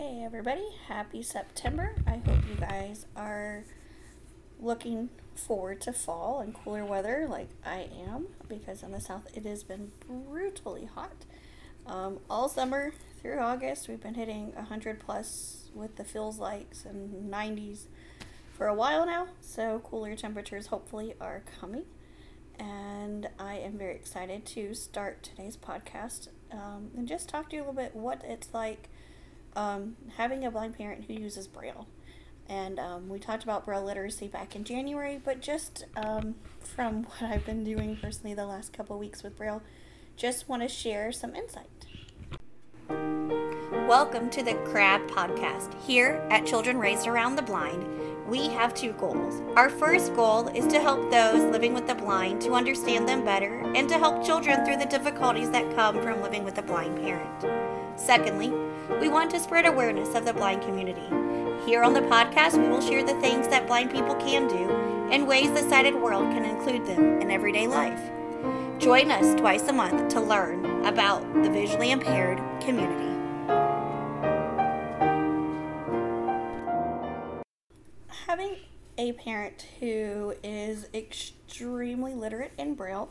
Hey everybody, happy September. I hope you guys are looking forward to fall and cooler weather like I am because in the south it has been brutally hot. Um, all summer through August, we've been hitting 100 plus with the feels likes and 90s for a while now, so cooler temperatures hopefully are coming. And I am very excited to start today's podcast um, and just talk to you a little bit what it's like um, having a blind parent who uses Braille. And um, we talked about Braille literacy back in January, but just um, from what I've been doing personally the last couple weeks with Braille, just want to share some insight. Welcome to the CRAB podcast. Here at Children Raised Around the Blind, we have two goals. Our first goal is to help those living with the blind to understand them better and to help children through the difficulties that come from living with a blind parent. Secondly, we want to spread awareness of the blind community. Here on the podcast, we will share the things that blind people can do and ways the sighted world can include them in everyday life. Join us twice a month to learn about the visually impaired community. Having a parent who is extremely literate in Braille,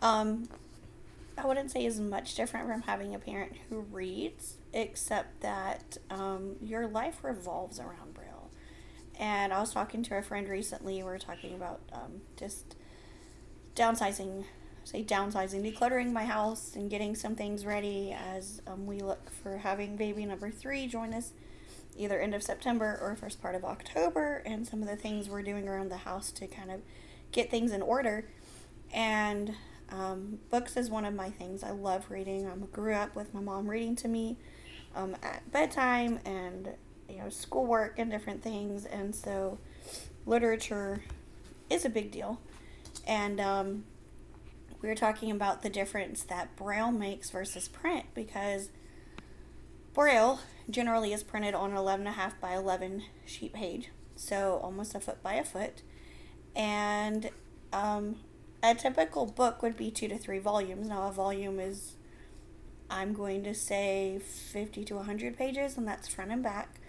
um, I wouldn't say is much different from having a parent who reads, except that um, your life revolves around Braille. And I was talking to a friend recently, we were talking about um, just downsizing, say downsizing, decluttering my house and getting some things ready as um, we look for having baby number three join us either end of September or first part of October, and some of the things we're doing around the house to kind of get things in order. And um, books is one of my things. I love reading. I grew up with my mom reading to me um, at bedtime and you know schoolwork and different things, and so literature is a big deal. And um, we were talking about the difference that Braille makes versus print because Braille generally is printed on an 11.5 by 11 sheet page, so almost a foot by a foot. And um, a typical book would be two to three volumes. Now, a volume is, I'm going to say, 50 to 100 pages, and that's front and back.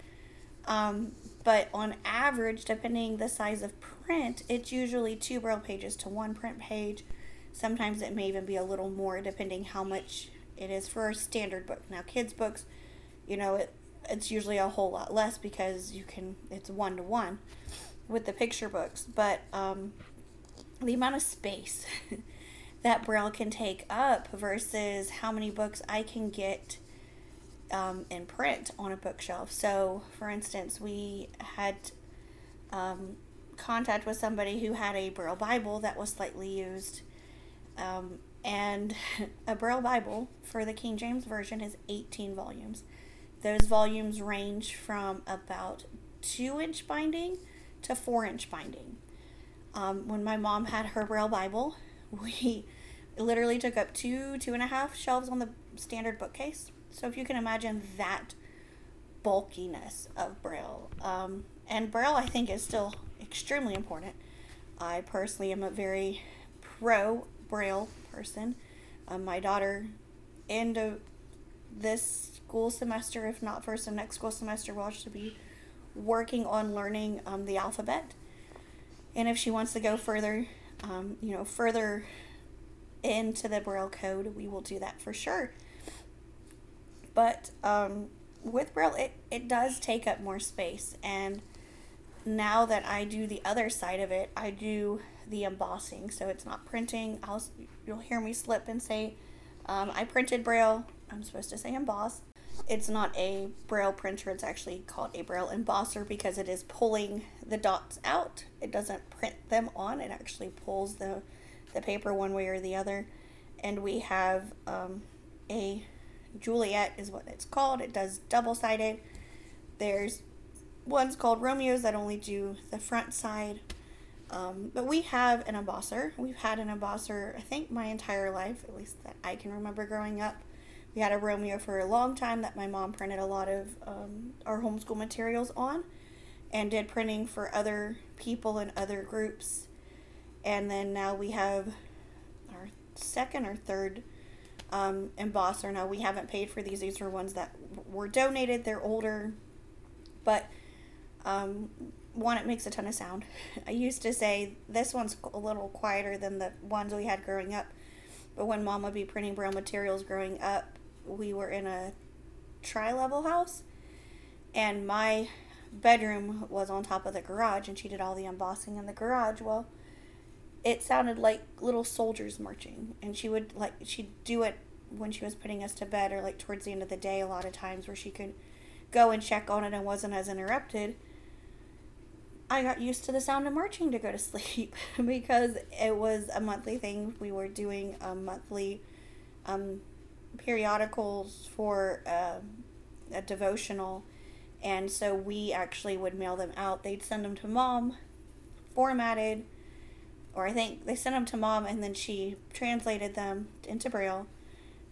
Um, but on average, depending the size of print, it's usually two braille pages to one print page. Sometimes it may even be a little more, depending how much it is for a standard book. Now, kids' books you know, it, it's usually a whole lot less because you can, it's one to one with the picture books. But um, the amount of space that Braille can take up versus how many books I can get um, in print on a bookshelf. So, for instance, we had um, contact with somebody who had a Braille Bible that was slightly used. Um, and a Braille Bible for the King James Version is 18 volumes. Those volumes range from about two inch binding to four inch binding. Um, when my mom had her Braille Bible, we literally took up two, two and a half shelves on the standard bookcase. So if you can imagine that bulkiness of Braille. Um, and Braille, I think, is still extremely important. I personally am a very pro Braille person. Um, my daughter, end of this school semester, if not first and next school semester, will actually be working on learning um, the alphabet. And if she wants to go further, um, you know, further into the Braille code, we will do that for sure. But um, with Braille, it, it does take up more space. And now that I do the other side of it, I do the embossing. So it's not printing. I'll, you'll hear me slip and say, um, I printed Braille. I'm supposed to say emboss it's not a braille printer it's actually called a braille embosser because it is pulling the dots out. It doesn't print them on it actually pulls the the paper one way or the other. And we have um, a juliet is what it's called. It does double sided. There's ones called romeos that only do the front side. Um, but we have an embosser. We've had an embosser i think my entire life at least that i can remember growing up we had a Romeo for a long time that my mom printed a lot of um, our homeschool materials on and did printing for other people and other groups. And then now we have our second or third um, embosser. Now, we haven't paid for these. These are ones that were donated. They're older, but um, one, it makes a ton of sound. I used to say this one's a little quieter than the ones we had growing up. But when mom would be printing braille materials growing up, we were in a tri level house, and my bedroom was on top of the garage, and she did all the embossing in the garage. Well, it sounded like little soldiers marching, and she would like she'd do it when she was putting us to bed or like towards the end of the day a lot of times where she could go and check on it and wasn't as interrupted I got used to the sound of marching to go to sleep because it was a monthly thing. We were doing a monthly um, periodicals for uh, a devotional, and so we actually would mail them out. They'd send them to mom, formatted, or I think they sent them to mom, and then she translated them into Braille,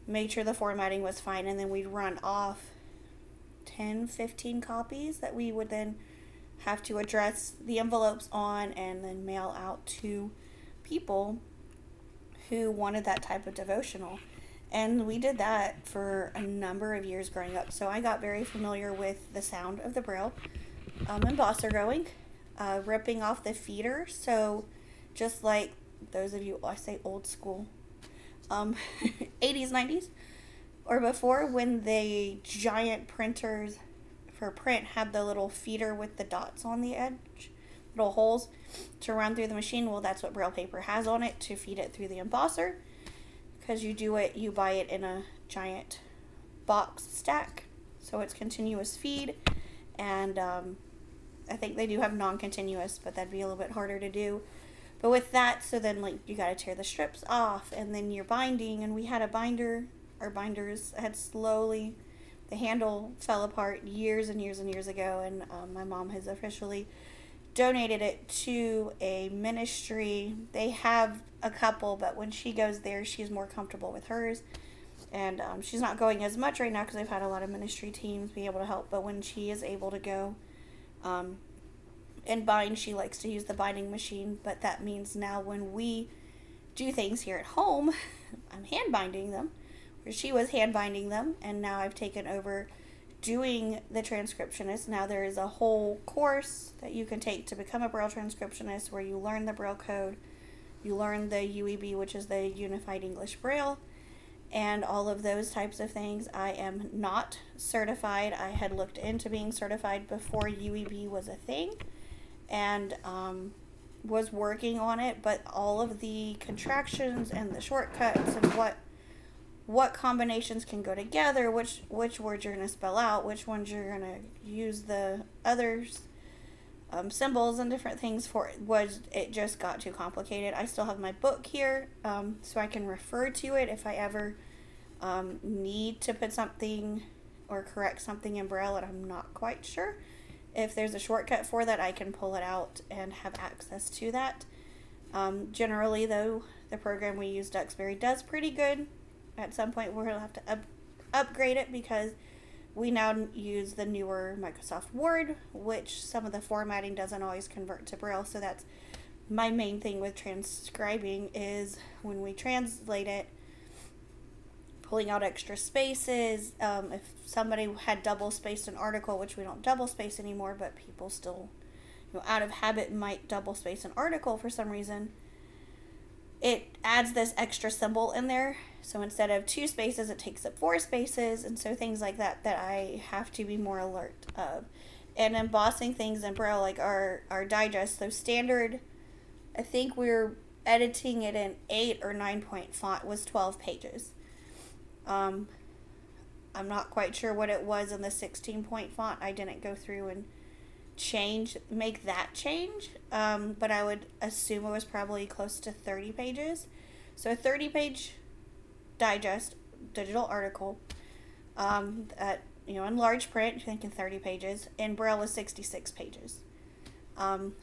made sure the formatting was fine, and then we'd run off 10, 15 copies that we would then have to address the envelopes on and then mail out to people who wanted that type of devotional. And we did that for a number of years growing up. So I got very familiar with the sound of the braille um, embosser going, uh, ripping off the feeder. So just like those of you, I say old school, um, 80s, 90s, or before when the giant printers for print had the little feeder with the dots on the edge, little holes to run through the machine. Well, that's what Braille paper has on it to feed it through the embosser. Because you do it, you buy it in a giant box stack, so it's continuous feed. And um, I think they do have non continuous, but that'd be a little bit harder to do. But with that, so then like you got to tear the strips off, and then you're binding. And we had a binder. Our binders had slowly the handle fell apart years and years and years ago, and um, my mom has officially donated it to a ministry. They have a couple, but when she goes there, she's more comfortable with hers. And um, she's not going as much right now because they've had a lot of ministry teams be able to help. But when she is able to go um, and bind, she likes to use the binding machine. But that means now when we do things here at home, I'm hand binding them where she was hand binding them, and now I've taken over doing the transcriptionist. Now there is a whole course that you can take to become a Braille transcriptionist where you learn the Braille code, you learn the UEB, which is the Unified English Braille, and all of those types of things. I am not certified. I had looked into being certified before UEB was a thing and um, was working on it, but all of the contractions and the shortcuts and what what combinations can go together, which which words you're going to spell out, which ones you're going to use the others um, symbols and different things for was it just got too complicated. I still have my book here, um, so I can refer to it if I ever um, need to put something or correct something in Braille and I'm not quite sure. If there's a shortcut for that, I can pull it out and have access to that. Um, generally, though, the program we use, Duxbury, does pretty good at some point we'll have to up, upgrade it because we now use the newer Microsoft Word, which some of the formatting doesn't always convert to Braille. So that's my main thing with transcribing is when we translate it, pulling out extra spaces. Um, if somebody had double spaced an article, which we don't double space anymore, but people still, you know, out of habit might double space an article for some reason it adds this extra symbol in there. So instead of two spaces, it takes up four spaces, and so things like that that I have to be more alert of. And embossing things in Braille, like our our digest, so standard. I think we are editing it in eight or nine point font was twelve pages. Um, I'm not quite sure what it was in the sixteen point font. I didn't go through and change make that change um, but i would assume it was probably close to 30 pages so a 30 page digest digital article um, at you know in large print thinking 30 pages and braille was 66 pages. Um,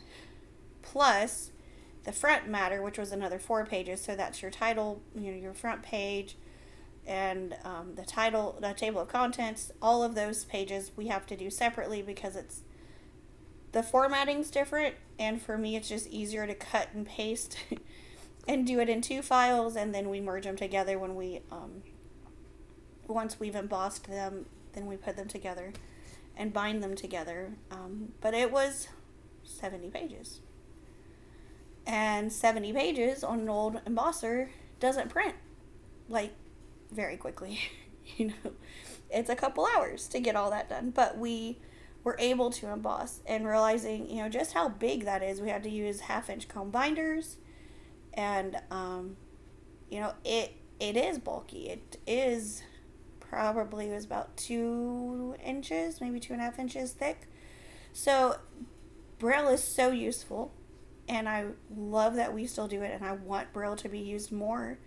plus the front matter which was another four pages so that's your title you know your front page and um, the title the table of contents all of those pages we have to do separately because it's the formatting's different and for me it's just easier to cut and paste and do it in two files and then we merge them together when we um, once we've embossed them, then we put them together and bind them together. Um, but it was 70 pages. And 70 pages on an old embosser doesn't print like very quickly. you know, it's a couple hours to get all that done. But we were able to emboss and realizing, you know, just how big that is. We had to use half inch comb binders and, um, you know, it it is bulky. It is probably was about two inches, maybe two and a half inches thick. So Braille is so useful, and I love that we still do it, and I want Braille to be used more.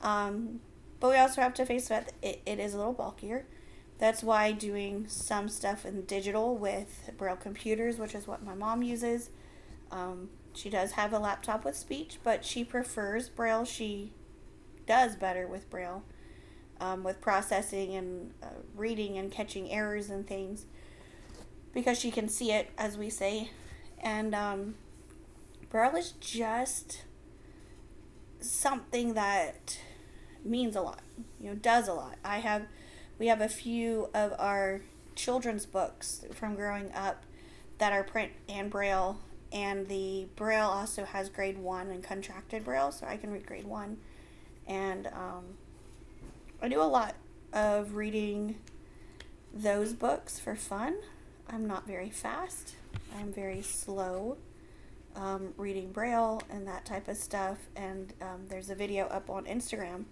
Um, but we also have to face that it, it is a little bulkier. That's why doing some stuff in digital with Braille computers, which is what my mom uses. Um, she does have a laptop with speech, but she prefers Braille. She does better with Braille, um, with processing and uh, reading and catching errors and things, because she can see it, as we say. And um, Braille is just something that means a lot, you know, does a lot. I have, we have a few of our children's books from growing up that are print and Braille and the braille also has grade one and contracted braille so i can read grade one and um, I do a lot of reading those books for fun. I'm not very fast. I'm very slow um, reading Braille and that type of stuff. And um, there's a video up on Instagram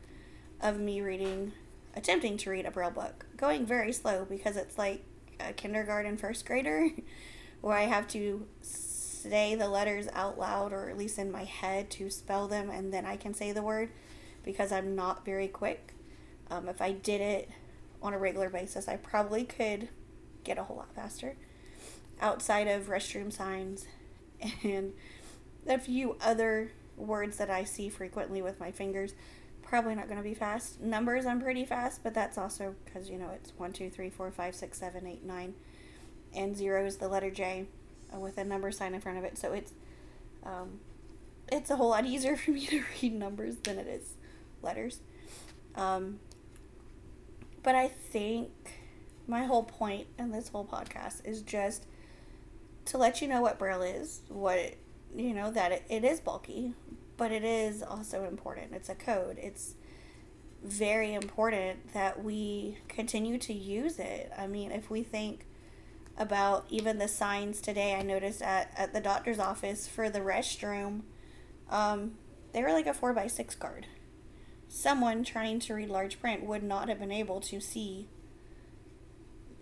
of me reading, attempting to read a Braille book, going very slow because it's like a kindergarten first grader where I have to say the letters out loud or at least in my head to spell them and then I can say the word because I'm not very quick. Um, if I did it on a regular basis, I probably could get a whole lot faster. Outside of restroom signs and a few other words that I see frequently with my fingers, probably not going to be fast. Numbers, I'm pretty fast, but that's also because, you know, it's 1, 2, 3, 4, 5, 6, 7, 8, 9, and 0 is the letter J with a number sign in front of it. So it's, um, it's a whole lot easier for me to read numbers than it is letters. Um, but I think my whole point in this whole podcast is just to let you know what Braille is, what, it, you know, that it, it is bulky, but it is also important. It's a code. It's very important that we continue to use it. I mean, if we think about even the signs today, I noticed at, at the doctor's office for the restroom, um, they were like a 4 by 6 card someone trying to read large print would not have been able to see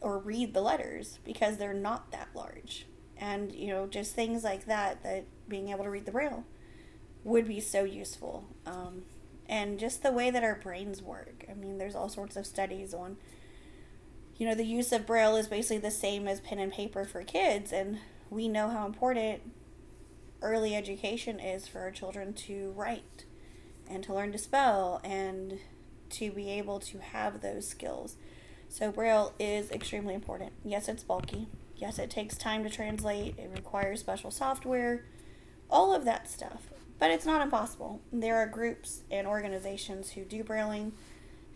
or read the letters because they're not that large. And, you know, just things like that, that being able to read the braille would be so useful. Um, and just the way that our brains work. I mean, there's all sorts of studies on, you know, the use of braille is basically the same as pen and paper for kids. And we know how important early education is for our children to write and to learn to spell and to be able to have those skills. So, Braille is extremely important. Yes, it's bulky. Yes, it takes time to translate. It requires special software, all of that stuff. But it's not impossible. There are groups and organizations who do Brailing,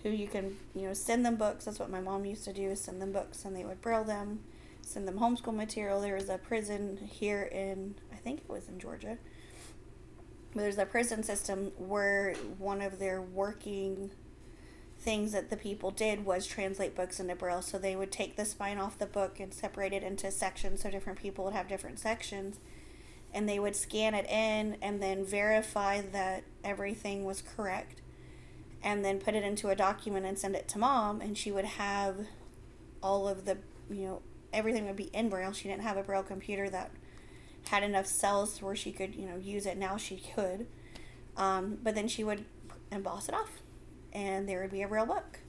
who you can, you know, send them books. That's what my mom used to do, is send them books and they would Braille them, send them homeschool material. There was a prison here in, I think it was in Georgia, there's a prison system where one of their working things that the people did was translate books into braille so they would take the spine off the book and separate it into sections so different people would have different sections and they would scan it in and then verify that everything was correct and then put it into a document and send it to mom and she would have all of the you know everything would be in braille she didn't have a braille computer that had enough cells where she could, you know, use it. Now she could. Um, but then she would emboss it off and there would be a real book.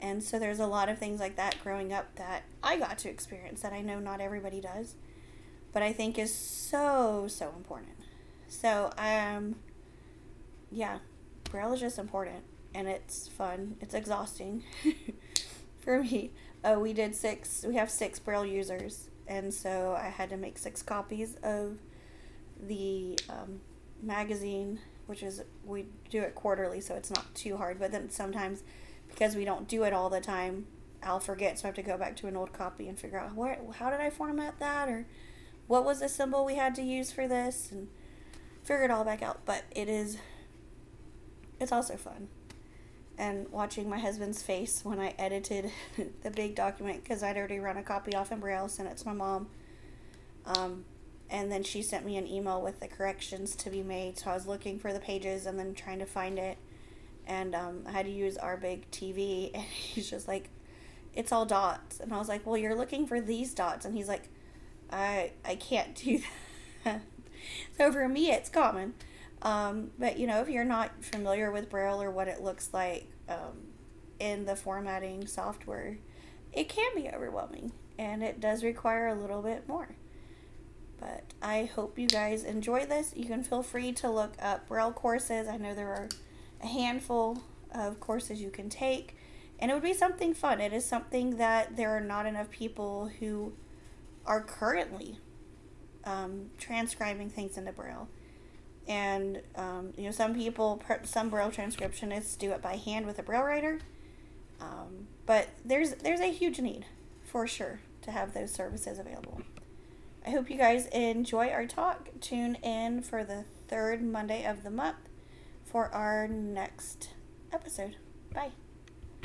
And so there's a lot of things like that growing up that I got to experience that I know not everybody does, but I think is so, so important. So, um, yeah, Braille is just important and it's fun. It's exhausting for me. Uh, we did six, we have six Braille users and so I had to make six copies of the um, magazine, which is we do it quarterly, so it's not too hard. But then sometimes because we don't do it all the time, I'll forget. So I have to go back to an old copy and figure out where, how did I format that or what was the symbol we had to use for this and figure it all back out. But it is, it's also fun. And watching my husband's face when I edited the big document because I'd already run a copy off in Braille, sent it to my mom. Um, and then she sent me an email with the corrections to be made. So I was looking for the pages and then trying to find it. And um, I had to use our big TV, and he's just like, it's all dots. And I was like, well, you're looking for these dots. And he's like, I, I can't do that. so for me, it's common. Um, but, you know, if you're not familiar with Braille or what it looks like um, in the formatting software, it can be overwhelming. And it does require a little bit more. But I hope you guys enjoy this. You can feel free to look up Braille courses. I know there are a handful of courses you can take, and it would be something fun. It is something that there are not enough people who are currently um, transcribing things into Braille. And um, you know, some people, some Braille transcriptionists do it by hand with a Braille writer. Um, but there's there's a huge need, for sure, to have those services available. I hope you guys enjoy our talk. Tune in for the third Monday of the month for our next episode. Bye.